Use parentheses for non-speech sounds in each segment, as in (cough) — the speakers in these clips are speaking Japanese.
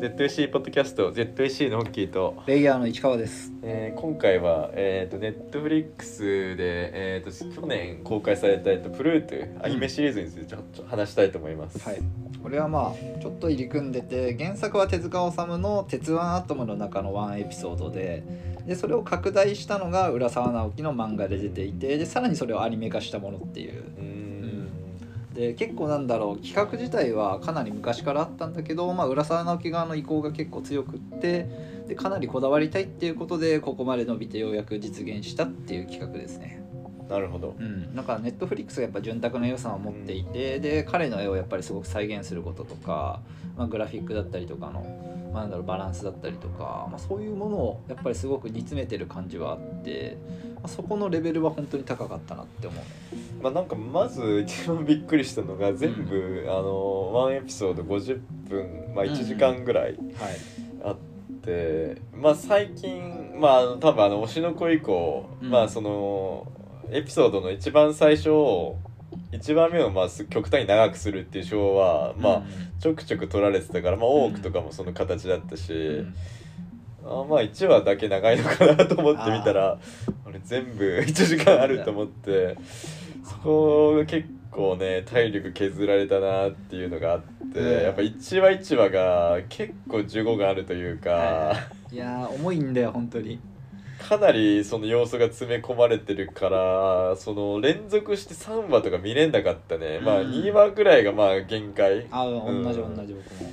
ZSC ポッドキャスト ZSC のホッキーと、レイヤーの市川です。えー今回は、えー、とネットフリックスで、えー、と去年公開された、えー、とプルートアニメシリーズについてちょっと話したいと思います。はい。これはまあちょっと入り組んでて原作は手塚治虫の「鉄腕アトム」の中のワンエピソードででそれを拡大したのが浦沢直樹の漫画で出ていてでさらにそれをアニメ化したものっていううーんで結構なんだろう企画自体はかなり昔からあったんだけど、まあ、浦沢直樹側の意向が結構強くってでかなりこだわりたいっていうことでここまで伸びてようやく実現したっていう企画ですね。なるほど。うん、なんかネットフリックスがやっぱ潤沢な予算を持っていて、で彼の絵をやっぱりすごく再現することとか、まあ、グラフィックだったりとかの、まあ、なんだろうバランスだったりとか、まあ、そういうものをやっぱりすごく煮詰めてる感じはあって、まあ、そこのレベルは本当に高かったなって思う。ね。まあなんかまず一番びっくりしたのが全部、あのワンエピソード50分、まあ、1時間ぐらいはい、あって、まあ最近まあ多分あの「推しの子」以降、うん。まあそのエピソードの一番最初を一番目をまあす極端に長くするっていう手法は、まあちょくちょく取られてたから、まあ、多くとかもその形だったし、うん。あまあ1話だけ長いのかなと思ってみたら俺全部 (laughs) 1時間あると思ってそこが結構ね体力削られたなっていうのがあって、うん。やっぱ1話1話が結構15があるというか、いやー重いんだよ本当に。かなりその要素が詰め込まれてるからその連続して3話とか見れなかったね、まあうん2話ぐらいがまあ限界。あうん。同じ同じ僕も。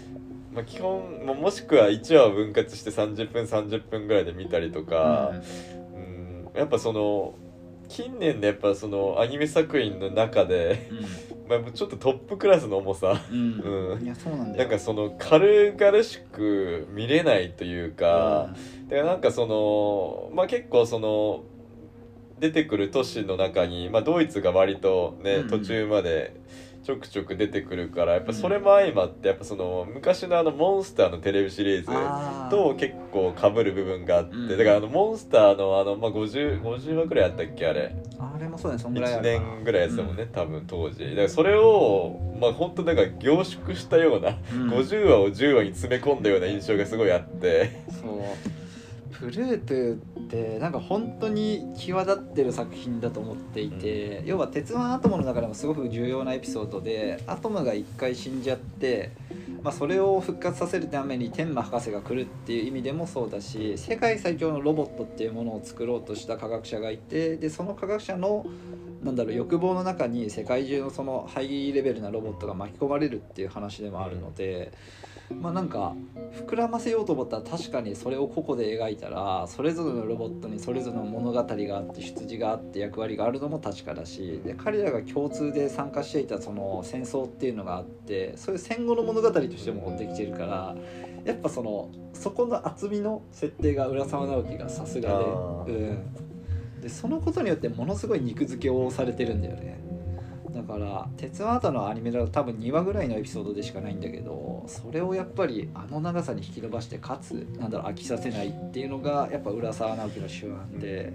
まあ、基本、まあ、もしくは1話を分割して30分30分ぐらいで見たりとか、うん、やっぱその近年でやっぱそのアニメ作品の中で、まあ、ちょっとトップクラスの重さ。うん、ううん。ん、いやそうなんだよ。なんかその軽々しく見れないというか、だからなんかそのまあ結構その出てくる都市の中に、まあ、ドイツが割とね、うん。途中までちょくちょく出てくるからやっぱそれも相まってやっぱその昔のあのモンスターのテレビシリーズと結構被る部分があって、うん。だからあのモンスターのあの、まあ、50, 50話ぐらいあったっけあれ。あれもそうだねそんぐらいあ1るかな年ぐらいやってたもんね、多分当時。だからそれをまあ本当なんか凝縮したような、うん。50話を10話に詰め込んだような印象がすごいあって。そうプルートってなんか本当に際立ってる作品だと思っていて、要は「鉄腕アトム」の中でもすごく重要なエピソードでアトムが一回死んじゃって、まあ、それを復活させるために天馬博士が来るっていう意味でもそうだし世界最強のロボットっていうものを作ろうとした科学者がいてでその科学者のなんだろう欲望の中に世界中のそのハイレベルなロボットが巻き込まれるっていう話でもあるので。まあなんか膨らませようと思ったら確かにそれを個々で描いたらそれぞれのロボットにそれぞれの物語があって出自があって役割があるのも確かだしで彼らが共通で参加していたその戦争っていうのがあってそういう戦後の物語としてもできてるからやっぱそのそこの厚みの設定が浦沢直樹がさすがあで,、ーうん、でそのことによってものすごい肉付けをされてるんだよね。だから「鉄腕アトム」のアニメだと多分2話ぐらいのエピソードでしかないんだけどそれをやっぱりあの長さに引き伸ばしてかつなんだろう飽きさせないっていうのがやっぱ浦沢直樹の手腕で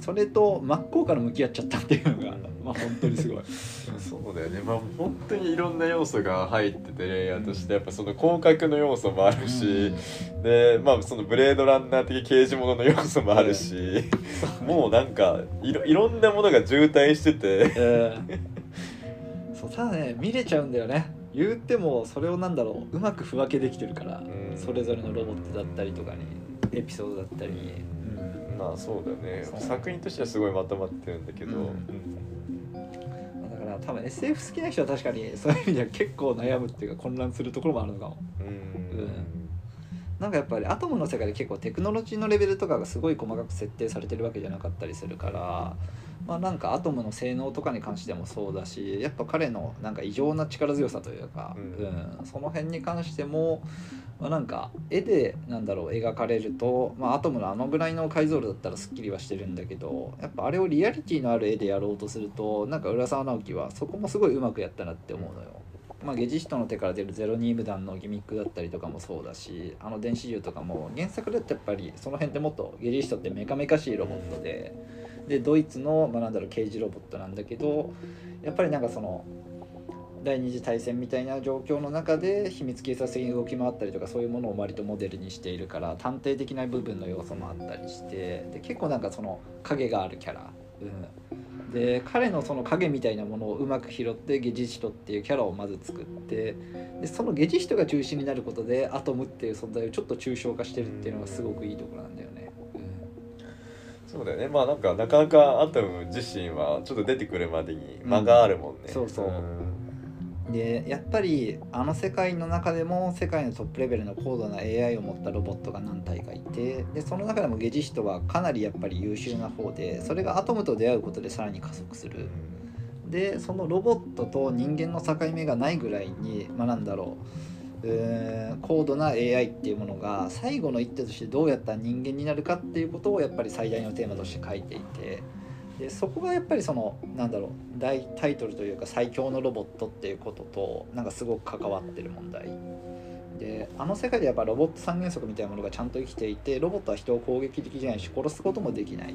それと真っ向から向き合っちゃったっていうのがまあ本当にすごい。(laughs) そうだよね。まあ本当にいろんな要素が入っててレイヤーとしてやっぱその広角の要素もあるし、でまあそのブレードランナー的刑事物の要素もあるし、もうなんかいろいろんなものが渋滞しててただね見れちゃうんだよね。言ってもそれをなんだろううまくふ分けできてるから、うん。それぞれのロボットだったりとかにエピソードだったりに、うん。まあそうだよね。そう。作品としてはすごいまとまってるんだけど、うん。うんだから多分 SF 好きな人は確かにそういう意味では結構悩むっていうか混乱するところもあるのかも。うん。うんなんかやっぱりアトムの世界で結構テクノロジーのレベルとかがすごい細かく設定されてるわけじゃなかったりするからまあなんかアトムの性能とかに関してもそうだしやっぱ彼のなんか異常な力強さというか、ううんんその辺に関しても、まあ、なんか絵でなんだろう描かれると、まあ、アトムのあのぐらいの解像度だったらすっきりはしてるんだけどやっぱあれをリアリティのある絵でやろうとするとなんか浦沢直樹はそこもすごいうまくやったなって思うのよ。まあ、ゲジストの手から出るゼロニーム弾のギミックだったりとかもそうだしあの電子銃とかも原作だとやっぱりその辺ってもっとゲジストってメカメカしいロボットででドイツの、まあ、なんだろう刑事ロボットなんだけどやっぱりなんかその第二次大戦みたいな状況の中で秘密警察的に動き回ったりとかそういうものを割とモデルにしているから探偵的な部分の要素もあったりしてで結構なんかその影があるキャラ、うん、で彼のその影みたいなものをうまく拾ってゲジヒトっていうキャラをまず作ってでそのゲジヒトが中心になることでアトムっていう存在をちょっと抽象化してるっていうのがすごくいいところなんだよね。そうだよね。まあなんかなかなかアトム自身はちょっと出てくるまでに間があるもんね、うん。そうそうんでやっぱりあの世界の中でも世界のトップレベルの高度な AI を持ったロボットが何体かいてでその中でもゲジヒトはかなりやっぱり優秀な方でそれがアトムと出会うことでさらに加速する。でそのロボットと人間の境目がないぐらいにまあなんだろううーん高度な AI っていうものが最後の一手としてどうやったら人間になるかっていうことをやっぱり最大のテーマとして書いていて。でそこがやっぱりそのなんだろう大タイトルというか最強のロボットっていうこととなんかすごく関わってる問題。であの世界でやっぱロボット三原則みたいなものがちゃんと生きていてロボットは人を攻撃できないし殺すこともできない。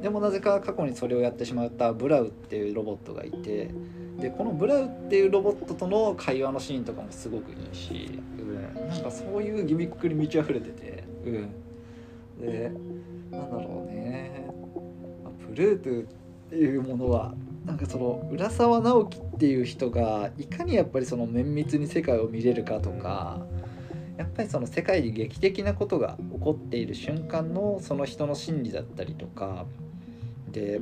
でもなぜか過去にそれをやってしまったブラウっていうロボットがいてでこのブラウっていうロボットとの会話のシーンとかもすごくいいし、うん、なんかそういうギミックに満ち溢れてて、うん、でなんだろうね。プルートっていうものはなんかその浦沢直樹っていう人がいかにやっぱりその綿密に世界を見れるかとかやっぱりその世界に劇的なことが起こっている瞬間のその人の心理だったりとかで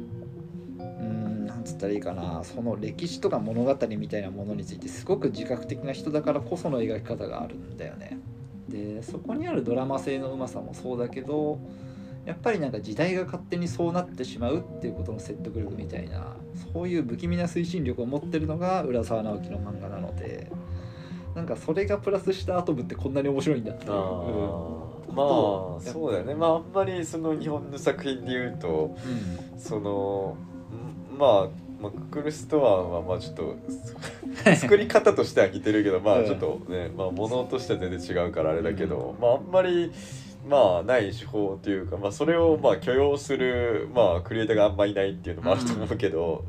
うんなんつったらいいかなその歴史とか物語みたいなものについてすごく自覚的な人だからこその描き方があるんだよね。でそこにあるドラマ性のうまさもそうだけどやっぱりなんか時代が勝手にそうなってしまうっていうことの説得力みたいなそういう不気味な推進力を持ってるのが浦沢直樹の漫画なのでなんかそれがプラスしたアトムってこんなに面白いんだっていう。まあそうだよね。まああんまりその日本の作品で言うとそのんまあまあ、ククルストアンはまあちょっと (laughs) 作り方としては似てるけどまあちょっとね、まあ、ものとしては全然違うからあれだけど、まああんまりまあない手法というか、まあ、それをまあ許容する、まあ、クリエイターがあんまいないっていうのもあると思うけど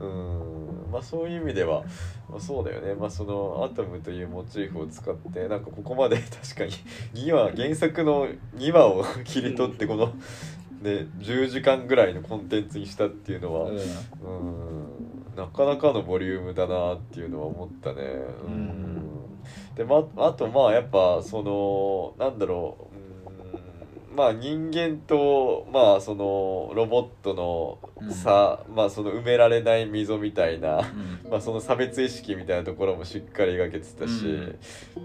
うんまあそういう意味では、まあ、そうだよね。まあそのアトムというモチーフを使ってなんかここまで確かに2話原作の2話を切り取ってこの、ね、10時間ぐらいのコンテンツにしたっていうのは、うん。うんなかなかのボリュームだなっていうのは思ったね。うん。うん。でまあとまあやっぱそのなんだろううんまあ人間とまあそのロボットの差、まあその埋められない溝みたいな、うん。まあその差別意識みたいなところもしっかり描けてたし、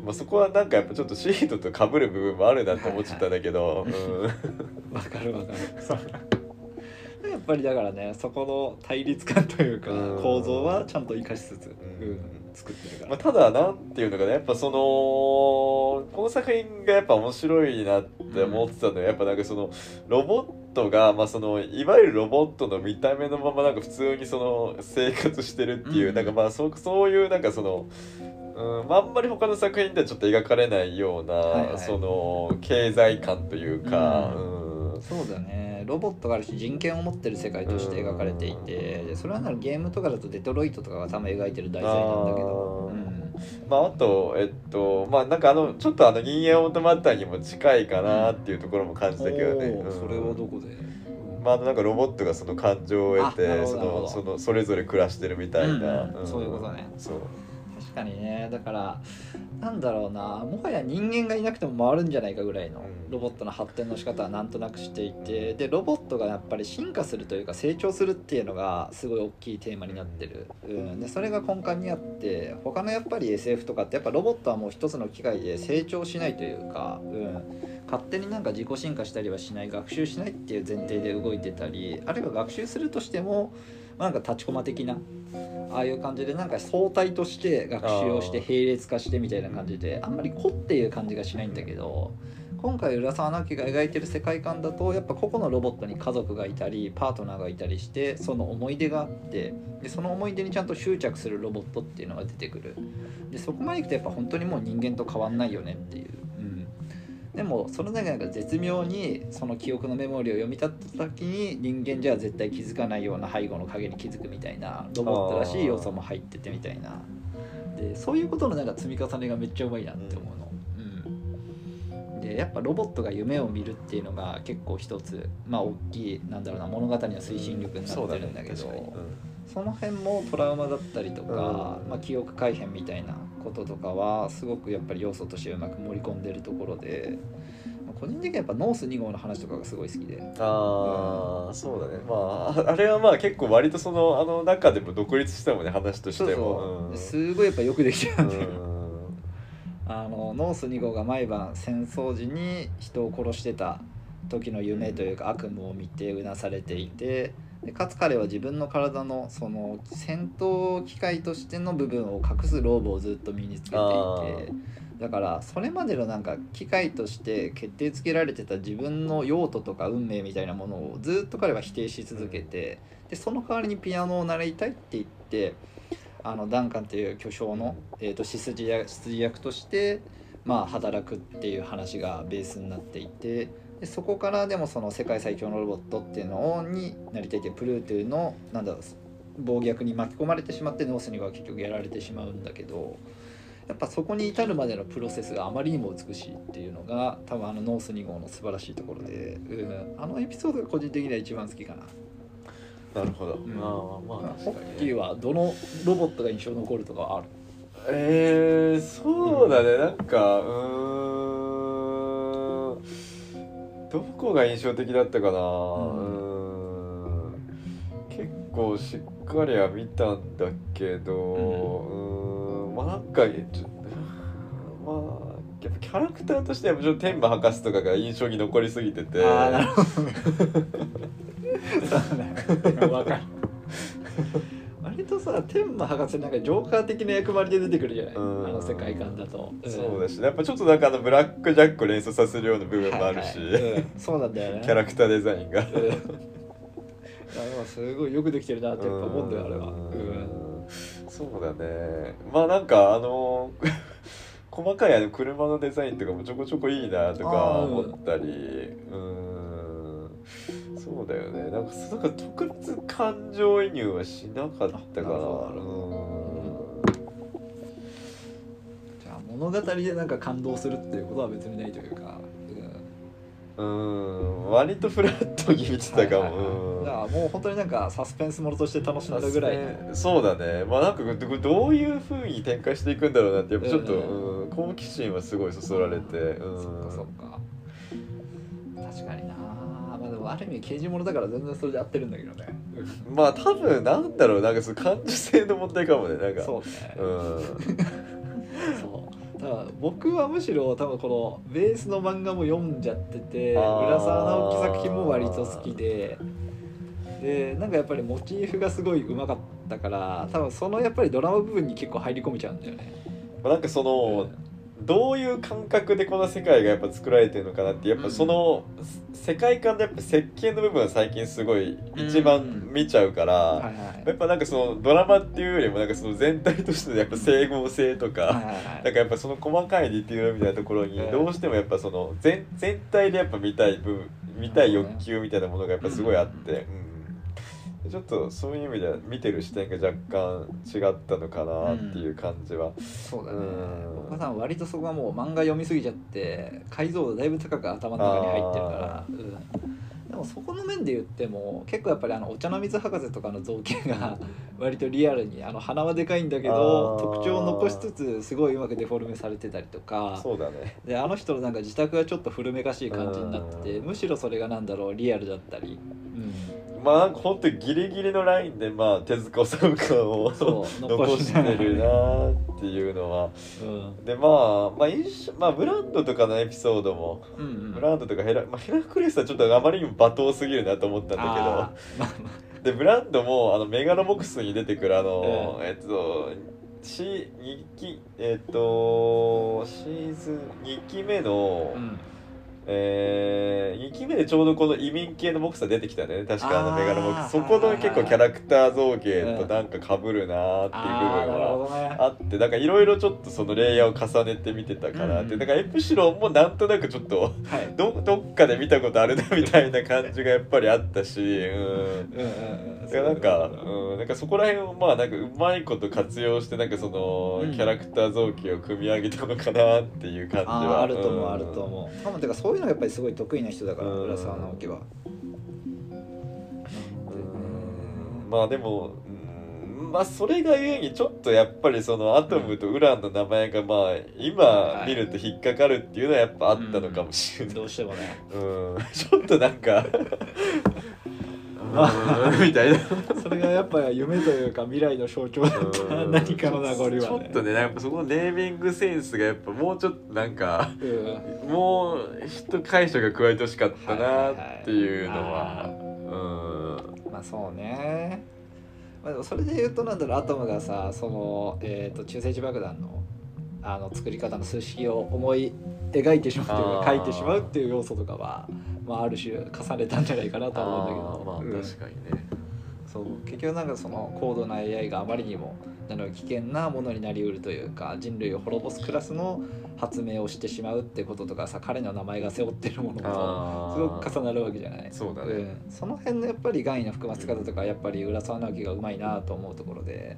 まあそこはなんかやっぱちょっとシートと被る部分もあるなって思っちゃったんだけど、うん。わかるわかるやっぱりだからねそこの対立感というかうん。構造はちゃんと生かしつつ、うんうん作ってるから、まあ、ただなんていうのかなやっぱそのこの作品がやっぱ面白いなって思ってたのは、やっぱなんかそのロボットが、まあ、そのいわゆるロボットの見た目のままなんか普通にその生活してるっていう、うん。なんかまあそそういうなんかその。うんまあ、あんまり他の作品ではちょっと描かれないような、はいはい。その経済感というか、ううん。そうだねロボットがあるし人権を持ってる世界として描かれていてでそれはならゲームとかだとデトロイトとかが多分描いてる題材なんだけど、まああとえっとまあなんかあのちょっとあの人間オートマタにも近いかなっていうところも感じたけどね、うん。それはどこで、まあなんかロボットがその感情を得てそのそのそれぞれ暮らしてるみたいな、そういうことね。そう。確かにね。だからなんだろうな。もはや人間がいなくても回るんじゃないかぐらいのうん。ロボットの発展の仕方はなんとなくしていて。でロボットがやっぱり進化するというか成長するっていうのがすごい大きいテーマになってる、うん、でそれが根幹にあって他のやっぱり SF とかってやっぱロボットはもう一つの機械で成長しないというか、うん、勝手になんか自己進化したりはしない学習しないっていう前提で動いてたりあるいは学習するとしてもまあなんか立ちコマ的なああいう感じでなんか相対として学習をして並列化してみたいな感じであんまり個っていう感じがしないんだけど今回浦沢直樹が描いてる世界観だとやっぱ個々のロボットに家族がいたりパートナーがいたりしてその思い出があってでその思い出にちゃんと執着するロボットっていうのが出てくる。でそこまでいくとやっぱ本当にもう人間と変わんないよねっていう、うん、でもその中が絶妙にその記憶のメモリを読み取った時に人間じゃ絶対気づかないような背後の影に気づくみたいなロボットらしい要素も入っててみたいな。でそういうことのなんか積み重ねがめっちゃうまいなって思うの。うん、でやっぱロボットが夢を見るっていうのが結構一つまあ大きいなんだろうな物語の推進力になってるんだけど、その辺もトラウマだったりとか、うん。まあ、記憶改変みたいなこととかはすごくやっぱり要素としてうまく盛り込んでるところで、まあ個人的にはやっぱノース2号の話とかがすごい好きで。ああ、そうだね。まあ (laughs) あれはまあ結構割とそのあの中でも独立したもんね話としても。うん。すごいやっぱよくできてるんだよ、うん。(laughs) あのノース2号が毎晩戦争時に人を殺してた時の夢というか悪夢を見てうなされていてでかつ彼は自分の体のその戦闘機械としての部分を隠すローブをずっと身につけていあてだからそれまでのなんか機械として決定づけられてた自分の用途とか運命みたいなものをずっと彼は否定し続けてでその代わりにピアノを習いたいって言ってあのダンカンっていう巨匠の、えー、と執事役として、まあ、働くっていう話がベースになっていてでそこからでもその世界最強のロボットっていうのになりたいってプルートゥーのなんだろう暴虐に巻き込まれてしまってノースには結局やられてしまうんだけどやっぱそこに至るまでのプロセスがあまりにも美しいっていうのが多分あのノース2号の素晴らしいところで、うん、あのエピソードが個人的には一番好きかな。なるほど、ん。まあまあホッキーはどのロボットが印象に残るとかはある？えー、そうだね、なんかうーんどこが印象的だったかな、うーん。結構しっかりは見たんだけどうーん。まあなんかちょまあやっぱキャラクターとしてはもちろん天馬博士とかが印象に残りすぎてて。ああなるほど (laughs) そうね。(laughs) わかる割とさ天馬博士なんかジョーカー的な役割で出てくるじゃない。あうん。の世界観だと。そうだしやっぱちょっとなんかあのブラック・ジャックを連想させるような部分もあるし、はいはい。うん。そうなんだよね。キャラクターデザインが。うん。いやすごいよくできてるなってやっぱ思うんだよあれは、うん。うん。そうだね。まあなんかあの (laughs) 細かいあの車のデザインとかもちょこちょこいいなとか思ったり。うんそうだよね。なんかなんか特別感情移入はしなかったかな。あなるほどなるじゃあ物語でなんか感動するっていうことは別にないというか、うん。割とフラットに見てたかはいはいはい。もう本当になんかサスペンスものとして楽しめるぐらいの。そうだね。まあなんかどどういうふうに展開していくんだろうなってやっぱちょっと、好奇心はすごいそそられて、うん、そっかそっか。確かになまある意味刑事物だから全然それで合ってるんだけどね。まあ多分なんだろうなんかその感受性の問題かもねなんか。そうね、うん。そう。だから僕はむしろ多分このベースの漫画も読んじゃってて浦沢直樹作品も割と好きで。でなんかやっぱりモチーフがすごい上手かったから多分そのやっぱりドラマ部分に結構入り込めちゃうんだよね。まあなんかそのどういう感覚でこの世界がやっぱ作られてるのかなってやっぱその、世界観のやっぱ設計の部分は最近すごい一番見ちゃうから、やっぱなんかそのドラマっていうよりもなんかその全体としてのやっぱ整合性とか、なんかやっぱその細かいディティールみたいなところにうん。どうしてもやっぱその全全体でやっぱ見たい部分見たい欲求みたいなものがやっぱすごいあって、うんちょっとそういう意味では見てる視点が若干違ったのかなっていう感じは、そうだね。うん。僕は多分割とそこはもう漫画読みすぎちゃって解像度だいぶ高く頭の中に入ってるから、うん、でもそこの面で言っても結構やっぱりあのお茶の水博士とかの造形が割とリアルにあの鼻はでかいんだけど特徴を残しつつすごいうまくデフォルメされてたりとか。そうだね。であの人のなんか自宅がちょっと古めかしい感じになっててうん。むしろそれがなんだろうリアルだったり、まあなんか本当にギリギリのラインでまあ手塚治虫感を残してるなっていうのは。うんでまあまあ一緒まあブランドとかのエピソードもうんうん。ブランドとかヘラ,、まあ、ヘラクレスはちょっとあまりにも罵倒すぎるなと思ったんだけど。でブランドもあのメガロボックスに出てくるあの、うんえっとし2期えっとシーズン2期目の、うんえー、2期目でちょうどこの移民系のボクサー出てきたね。確かあのメガロボクサー。そこの結構キャラクター造形となんか被るなーっていう部分はあってなんかいろいろちょっとそのレイヤーを重ねて見てたかなって、うん。だからエプシロンもなんとなくちょっとはい。どどっかで見たことあるなみたいな感じがやっぱりあったし、うん、なんか、うん、なんかそこら辺をまあなんかうまいこと活用してなんかその、うん。キャラクター造形を組み上げたのかなっていう感じあはーあると思う、んあると思う。多分てかそういうのがやっぱりすごい得意な人だから、うん。浦沢直樹は。うん。まあでも、うん、まあそれがゆえにちょっとやっぱりそのアトムとウランの名前がまあ今見ると引っかかるっていうのはやっぱあったのかもしれない、どうしてもね。うん、(laughs) ちょっとなんかうんみたいな。それがやっぱ夢というか未来の象徴だったうん。何かの名残はね。ちょっとねやっぱそこのネーミングセンスがやっぱもうちょっとなんかうん。もう一解釈が加えてほしかったなっていうのは。まあそうね、まあ、でもそれで言うとなんだろうアトムがさその、えー、と中性子爆弾のあの作り方の数式を思い描いてしまうというか書いてしまうっていう要素とかは、まあ、ある種重ねたんじゃないかなとは思うんだけどまあうん。確かにね、そう結局なんかその高度な AI があまりにもあの危険なものになりうるというか人類を滅ぼすクラスの発明をしてしまうってこととかさ彼の名前が背負ってるものとすごく重なるわけじゃない。そうだね。ん、その辺のやっぱり害の含ませ方とかやっぱり浦沢直樹がうまいなと思うところで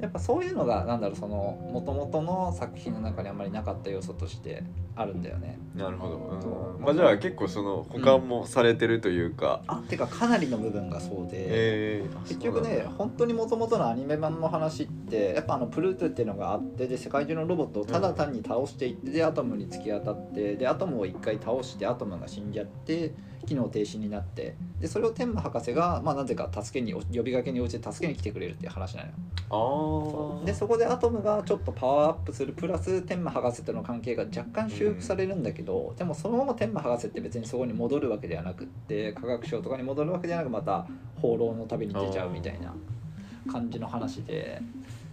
やっぱそういうのがなんだろうその元々の作品の中にあんまりなかった要素としてあるんだよね。なるほど、まあじゃあ結構その保管もされてるというか、あてかかなりの部分がそうで、えー。結局ね本当にもともとのアニメ版の話ってやっぱあのプルートっていうのがあってで世界中のロボットをただ単に倒していってでアトムに突き当たってでアトムを一回倒してアトムが死んじゃって機能停止になってでそれを天馬博士がまあなぜか助けに呼びかけに応じて助けに来てくれるっていう話なのよ。ああでそこでアトムがちょっとパワーアップするプラス天馬博士との関係が若干修復されるんだけど、でもそのまま天馬博士って別にそこに戻るわけではなくって科学省とかに戻るわけではなくまた放浪の旅に出ちゃうみたいな感じの話で。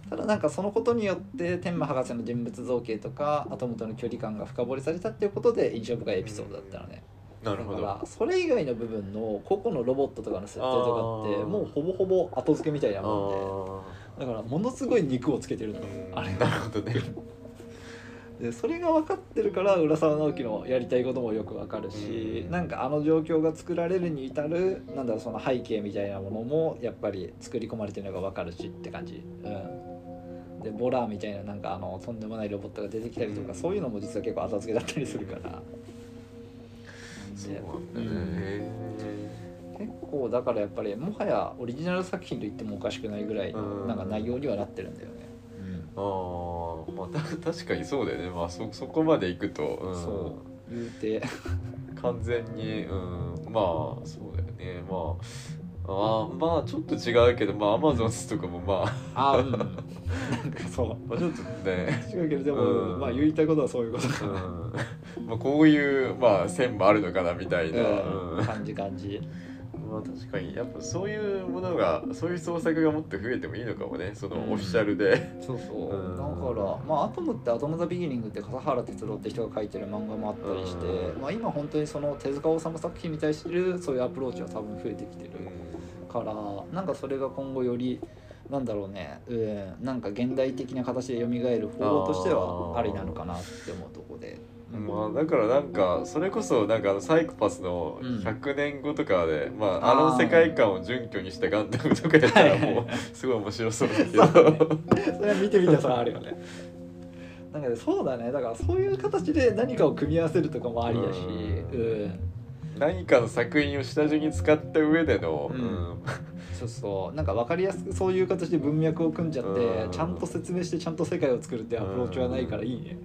ただなんかそのことによって天馬博士の人物造形とかアトムとの距離感が深掘りされたっていうことで印象深いエピソードだったのね。なるほど。だからそれ以外の部分の個々のロボットとかの設定とかってもうほぼほぼ後付けみたいなあもんでー。だからものすごい肉をつけてるのあれなるほどね。(laughs) でそれが分かってるから浦沢直樹のやりたいこともよく分かるし、うん。なんかあの状況が作られるに至るなんだろうその背景みたいなものもやっぱり作り込まれてるのが分かるしって感じ。うん、でボラーみたいななんかあのとんでもないロボットが出てきたりとか、うん。そういうのも実は結構後付けだったりするから。そうなんだね、うん。へ結構だからやっぱりもはやオリジナル作品と言ってもおかしくないぐらいなんか内容にはなってるんだよね。ーああまあた確かにそうだよね。まあそそこまでいくと、うん、そう。言うて。(laughs) 完全に、うん、まあそうだよね。まああーまあちょっと違うけどまあアマゾンズとかもまあ。あうんなんかそう。まあちょっとね。違うけどでも、うん。まあ言いたいことはそういうことうか。な。ん。まあこういうまあ線もあるのかなみたいな、うん。うん、感じ感じ。まあ確かに。やっぱそういうものがそういう創作がもっと増えてもいいのかもね。そのうん。オフィシャルで、そうそう。うん。だから、まあ、アトムってアトム・ザ・ビギニングって笠原哲郎って人が書いてる漫画もあったりして、うん。まあ今本当にその手塚治虫作品に対するそういうアプローチは多分増えてきてるから、なんかそれが今後より、なんだろうね、うん、なんか現代的な形で蘇る方法としてはありなのかなって思うとこで。まあだからなんかそれこそなんかあのサイコパスのうん。100年後とかで、まああの世界観を準拠にしたガンダムとかやったらもうすごい面白そうだけど、そうね。それは見てみたさあるよね。(laughs) なんかねそうだね。だからそういう形で何かを組み合わせるとかもありだし、ううん、何かの作品を下地に使った上での、うん。うん。そうそう。なんか分かりやすくそういう形で文脈を組んじゃって、うん。ちゃんと説明してちゃんと世界を作るってアプローチはないからいいね。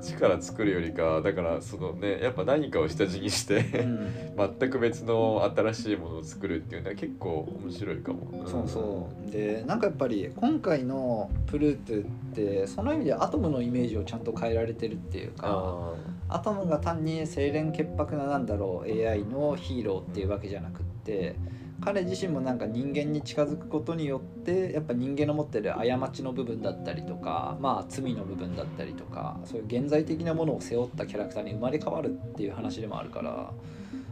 一から作るよりかだからそのねやっぱ何かを下地にして、うん。全く別の新しいものを作るっていうのは結構面白いかも、ん。そうそう。でなんかやっぱり今回のプルートってその意味でアトムのイメージをちゃんと変えられてるっていうかあアトムが単に清廉潔白ななんだろう AI のヒーローっていうわけじゃなくって彼自身もなんか人間に近づくことによってやっぱ人間の持ってる過ちの部分だったりとかまあ罪の部分だったりとかそういう現在的なものを背負ったキャラクターに生まれ変わるっていう話でもあるから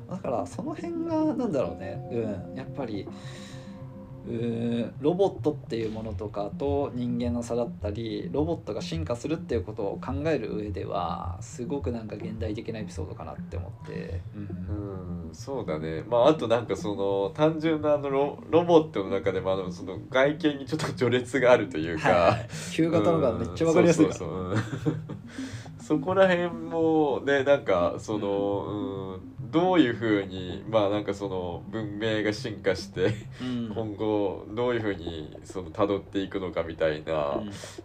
だからその辺がなんだろうねうんやっぱりロボットっていうものとかと人間の差だったりロボットが進化するっていうことを考える上ではすごくなんか現代的なエピソードかなって思って、うん。うんそうだね。まああとなんかその単純なあのロロボットの中でもあのその外見にちょっと序列があるというか、はいはい、旧型のがめっちゃわかりやすいからそこら辺もねなんかその、うん、どういうふうにまあなんかその文明が進化してうん。今後どういうふうにその辿っていくのかみたいな、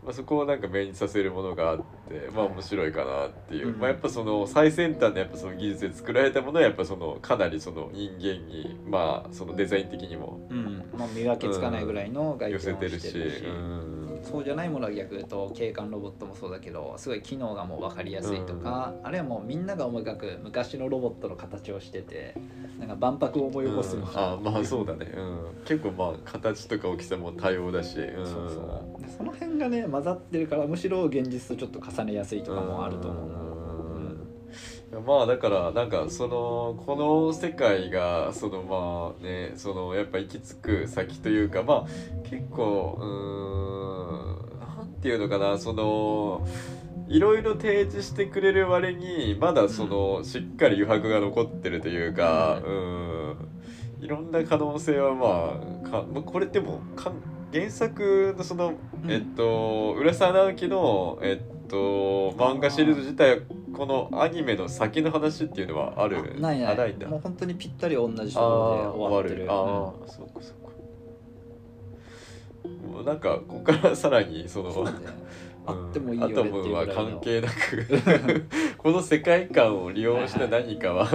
まあ、そこをなんか目にさせるものがあってまあ面白いかなっていう、うん。まあ、やっぱその最先端のやっぱその技術で作られたものはやっぱそのかなりその人間にまあそのデザイン的にもうん。まあ、見分けつかないぐらいの外見を寄せてるし、してるし、うんそうじゃないものは逆と警官ロボットもそうだけどすごい機能がもう分かりやすいとか、あるいはもうみんなが思い描く昔のロボットの形をしててなんか万博を思い起こすみたいな、あまあそうだね、うん、結構まあ形とか大きさも多様だし、うん、そうそう。でその辺がね混ざってるからむしろ現実とちょっと重ねやすいとかもあると思うなうんまあだからなんかそのこの世界がそのまあねそのやっぱ行き着く先というかまあ結構うーんなんていうのかなそのいろいろ提示してくれる割にまだそのしっかり余白が残ってるというかうん。いろんな可能性はまあかまあこれでもか原作のそのうん。えっと浦沢直樹のえっと漫画シリーズ自体はこのアニメの先の話っていうのはあるあないない。あないんだ。もう本当にぴったり同じとあこで終わってる。あーそうかそうか。もうなんかここからさらにそのねあってもいいよねっていうアトムはぐらいの。関係なくこの世界観を利用した何かは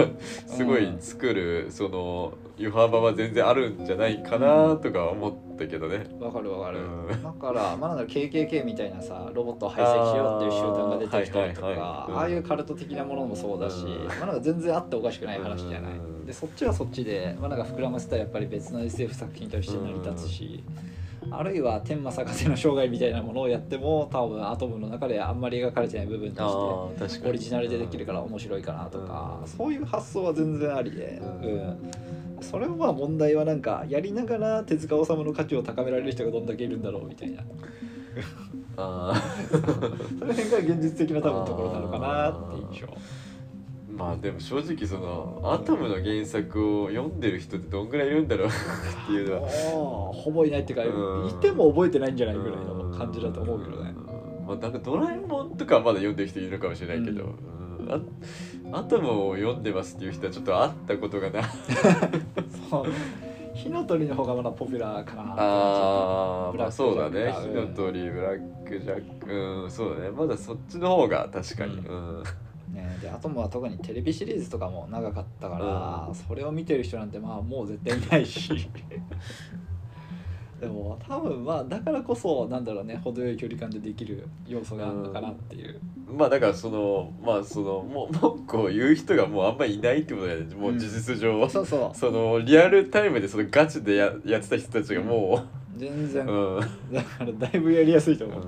すごい作るその余幅は全然あるんじゃないかなとか思ったけどね。わかるわかる、うん。だからまあなんだ KKK みたいなさロボットを排斥しようっていう集団が出てきたりとかあああいうカルト的なものもそうだし、うん。まあなんか全然あっておかしくない話じゃない、うん。でそっちはそっちで、まあ、なんか膨らませたらやっぱり別の SF 作品として成り立つし、あるいは天魔逆手の生涯みたいなものをやっても多分アトムの中であんまり描かれてない部分としてオリジナルでできるから面白いかなとか、うん。そういう発想は全然ありで、ううん。んそれはまあ問題はなんかやりながら手塚治虫の価値を高められる人がどんだけいるんだろうみたいな。あ (laughs) その辺が現実的な多分ところなのかなって印象ーまあでも正直そのアトムの原作を読んでる人ってどんぐらいいるんだろうっていうのは。ほぼいないっていうか、うん。いても覚えてないんじゃないぐらいの感じだと思うけどね、うんまあ、なんかドラえもんとかはまだ読んでる人いるかもしれないけど、うん。あアトムを読んでますっていう人はちょっと会ったことがな。いそう。火の鳥の方がまだポピュラーかなあーまあそうだね。火の鳥ブラックジャック。うんそうだね。まだそっちの方が確かに。ううんね、であとは特にテレビシリーズとかも長かったから、うん。それを見てる人なんてまあもう絶対いないし。(laughs) でも多分まあだからこそなんだろうね程よい距離感でできる要素があるのかなっていう、まあだからそのまあそのもう文句を言う人がもうあんまりいないってことだよね。もう事実上、そうそう。そのリアルタイムでそのガチでややってた人たちがも全然、う、うん。だからだいぶやりやすいと思う、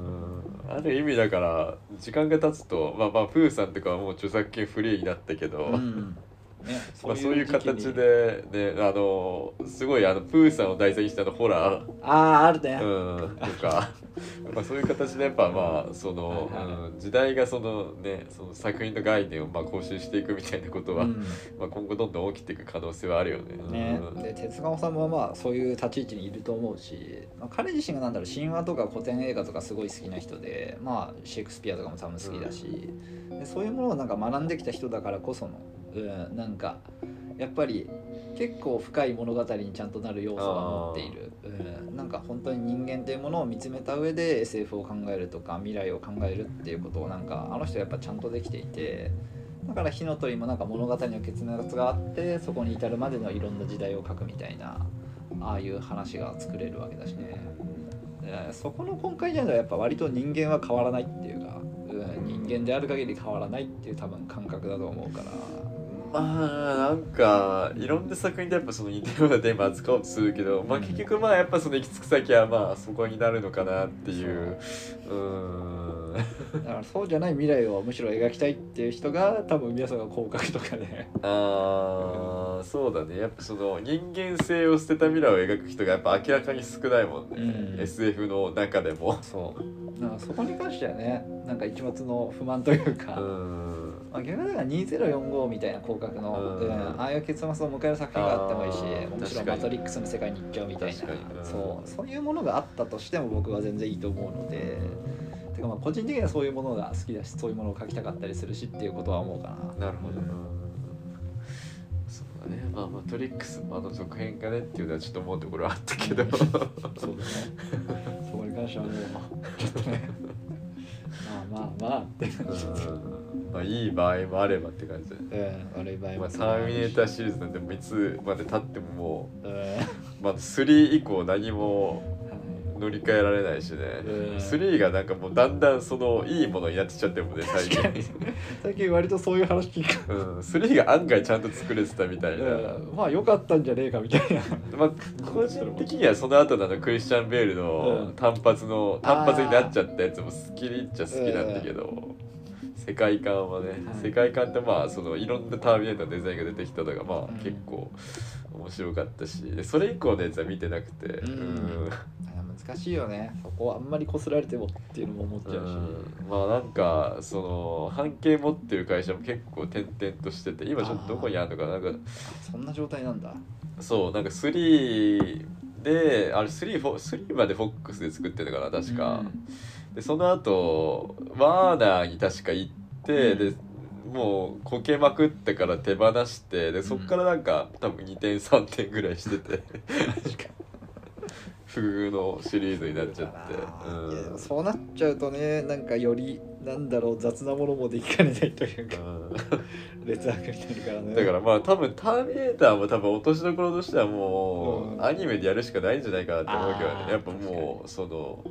ある意味だから時間が経つとまあまあプーさんとかはもう著作権フリーになったけど、うんね、まあ、そういう形でねあのすごいあのプーさんを題材にしたあのホラーあああるね、うん、とかまあそういう形でやっぱまあその、はいはいうん、時代がそのねその作品の概念をまあ更新していくみたいなことは、うん。まあ、今後どんどん起きていく可能性はあるよね。ねうん、で手塚治虫はまあそういう立ち位置にいると思うし、まあ、彼自身がなんだろう神話とか古典映画とかすごい好きな人で、まあ、シェイクスピアとかも多分好きだし、でそういうものをなんか学んできた人だからこその、うん、なんかやっぱり結構深い物語にちゃんとなる要素は持っている、うん、なんか本当に人間というものを見つめた上で SF を考えるとか未来を考えるっていうことをなんかあの人はやっぱちゃんとできていて。だから火の鳥もなんか物語の結末があってそこに至るまでのいろんな時代を書くみたいなああいう話が作れるわけだしね。でそこの根幹にあるのはやっぱ割と人間は変わらないっていうか、うん、人間である限り変わらないっていう多分感覚だと思うからまあなんかいろんな作品でやっぱその似たようなテーマ扱おうとするけど、まあ結局まあやっぱその行き着く先はまあそこになるのかなっていう。うーん。だからそうじゃない未来をむしろ描きたいっていう人が多分皆さんが広角とかであーそうだね。やっぱその人間性を捨てた未来を描く人がやっぱ明らかに少ないもんね、うん。SF の中でも。そう。だからそこに関してはねなんか一末の不満といううか、んまあ、逆にだから2045みたいな広角の、うん。うんああいう結末を迎える作品があってもいいしあーむしろ確かに。マトリックスの世界に行っちゃうみたいな。そう。そういうものがあったとしても僕は全然いいと思うので。てかまあ個人的にはそういうものが好きだしそういうものを書きたかったりするしっていうことは思うかな。なるほど、そうだね。まあマトリックスもあの続編かねっていうのはちょっと思うところはあったけど。そうだね。そこに関してはもうちょっとねまあまあまあって感じで。すうん。まあいい場合もあればって感じだよね。うん悪い場合もまあ、ターミネーターシリーズなんてもういつまで経ってももうん。う、まあ、3以降何も乗り換えられないしね、うん。3がなんかもうだんだんそのいいものになってきちゃってるもんね最近、最近割とそういう話聞く。うん、3が案外ちゃんと作れてたみたいな、うん。まあ良かったんじゃねえかみたいな。まあ個人的にはその後のあのクリスチャン・ベールうん。の単発の単発になっちゃったやつも好きっちゃ好きなんだけど、世界観はね、はい。世界観ってまあそのいろんなターミネーターのデザインが出てきたのがまあうん。結構面白かったし。でそれ以降のやつは見てなくて。うん。うん。難しいよね。そこはあんまりこすられてもっていうのも思っちゃうし、うん。まあなんかその半径持ってる会社も結構転々としてて今ちょっとどこにあるのかな。なんかそんな状態なんだ。そうなんか3であれ 3, フォ3までフォックスで作ってるのかな確か、でその後ワーナーに確か行って、うん。でもうこけまくってから手放してでそっからなんか、多分2点3点ぐらいしてて。不遇のシリーズになっちゃって、うん。そうなっちゃうとねなんかよりなんだろう雑なものもできかねないというかうん。劣悪になるからね。だからまあ多分「ターミネーター」も多分落としどころとしてはもう、うん。アニメでやるしかないんじゃないかなって思うけどあーねやっぱもうその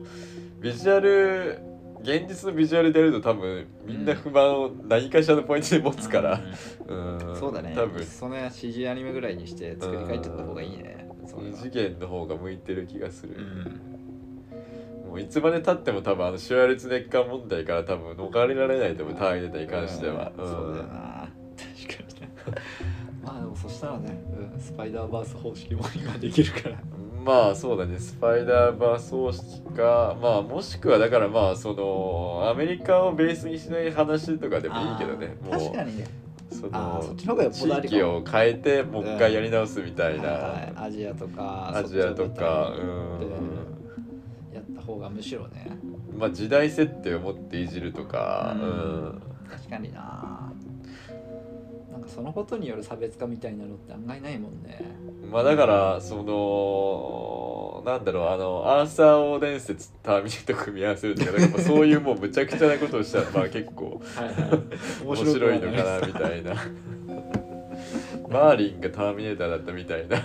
ビジュアル現実のビジュアルでやると多分みんな不満を何かしらのポイントで持つから、うん。そうだね。多分。その CG アニメぐらいにして作り変えちゃった方がいいね。二は次元の方が向いてる気がする、うん。もういつまでたっても多分あのシュアルツネッカー問題から多分逃れられないと思うターミネーターに関しては、うん。そうだよな。確かにねまあでもそしたらね、うん、スパイダーバース方式も今できるからまあそうだねスパイダーバース方式かまあもしくはだからまあそのアメリカをベースにしない話とかでもいいけどねもう。確かにね。そのっちの方がよっぽどありかも地域を変えてもう一回やり直すみたいな、はいはいアジアとかアジアとかうん。やった方がむしろね。まあ時代設定を持っていじるとか、ううんん。確かにななんかそのことによる差別化みたいなのって案外ないもんね。まあだからそのなんだろうあのアーサー王伝説ターミネート組み合わせるとかなんかそういうもうむちゃくちゃなことをしたらまあ結構はいはい。面白い。のかなみたいな。(laughs) マーリンがターミネーターだったみたいな。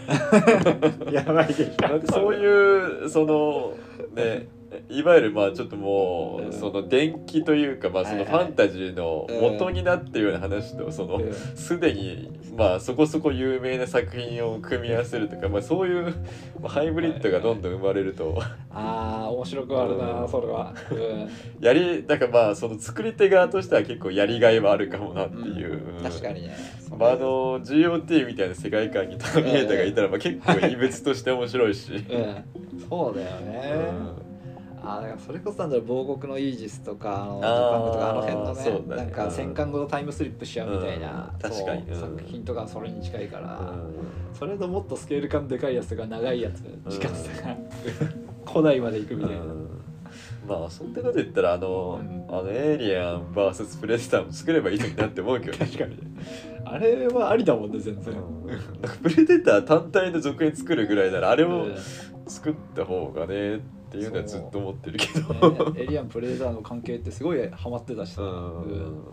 (laughs) やばいでしょ。そういうそのねいわゆるまあちょっともうその電気というかまあそのファンタジーの元になってるような話とそのうん。すでにまあそこそこ有名な作品を組み合わせるとかまあそういうまあハイブリッドがどんどん生まれると。ああ面白くあるな、うん。それは、うん。やりだからまあその作り手側としては結構やりがいはあるかもなっていう。うん。確かにね。まあ、あの GOT みたいな世界観にターミネーターがいたらまあ結構異別として面白いし、うん。そうだよね、うんあだからそれこそなんだろう亡国のイージスとかあのジパングとかあの辺のねそうだね。なんか戦艦ごとタイムスリップしちゃうみたいな、うん。確かに。そううん。作品とかそれに近いから、うん。それともっとスケール感でかいやつが長いやつ時間差が古代まで行くみたいな、うん。まあそんなこと言ったらあの、うん。あのエイリアン VS プレデターも作ればいいのになって思うけど確かに。あれはありだもんね全然、うん。なんかプレデター単体の続編作るぐらいならあれをうん。作った方がねっていうのはずっと思ってるけど、ねエリアンプレデターの関係ってすごいハマってたし。さ、うん。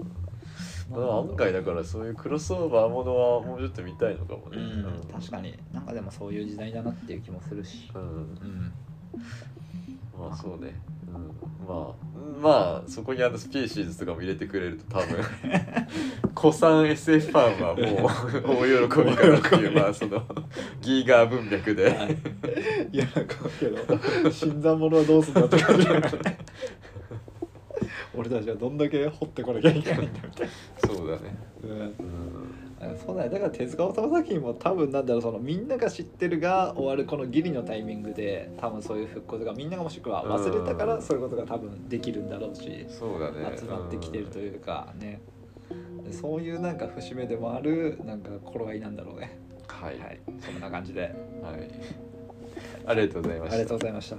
案外だからそういうクロスオーバーものはもうちょっと見たいのかもね、うん、確かに。なんかでもそういう時代だなっていう気もするし、うん。うん、まあそうねうん、まあまあそこにあのスピーシーズとかも入れてくれると多分 (laughs) 古参 SF ファンはもう大喜びかなっていう (laughs) まあそのギーガー文脈で、は (laughs) いいやなんかけど新参者はどうすんだって感じだよね。俺たちはどんだけ掘ってこなきゃいけないんだみたいそうだね。うんそうだねだから手塚治虫作品も多分なんだろうそのみんなが知ってるが終わるこのギリのタイミングで多分そういう復興とかみんながもしくは忘れたからうんそういうことが多分できるんだろうしそうだね。集まってきてるというかね。でそういうなんか節目でもあるなんか頃合いなんだろうね。はい、はい。そんな感じで。はい、ありがとうございました。ありがとうございました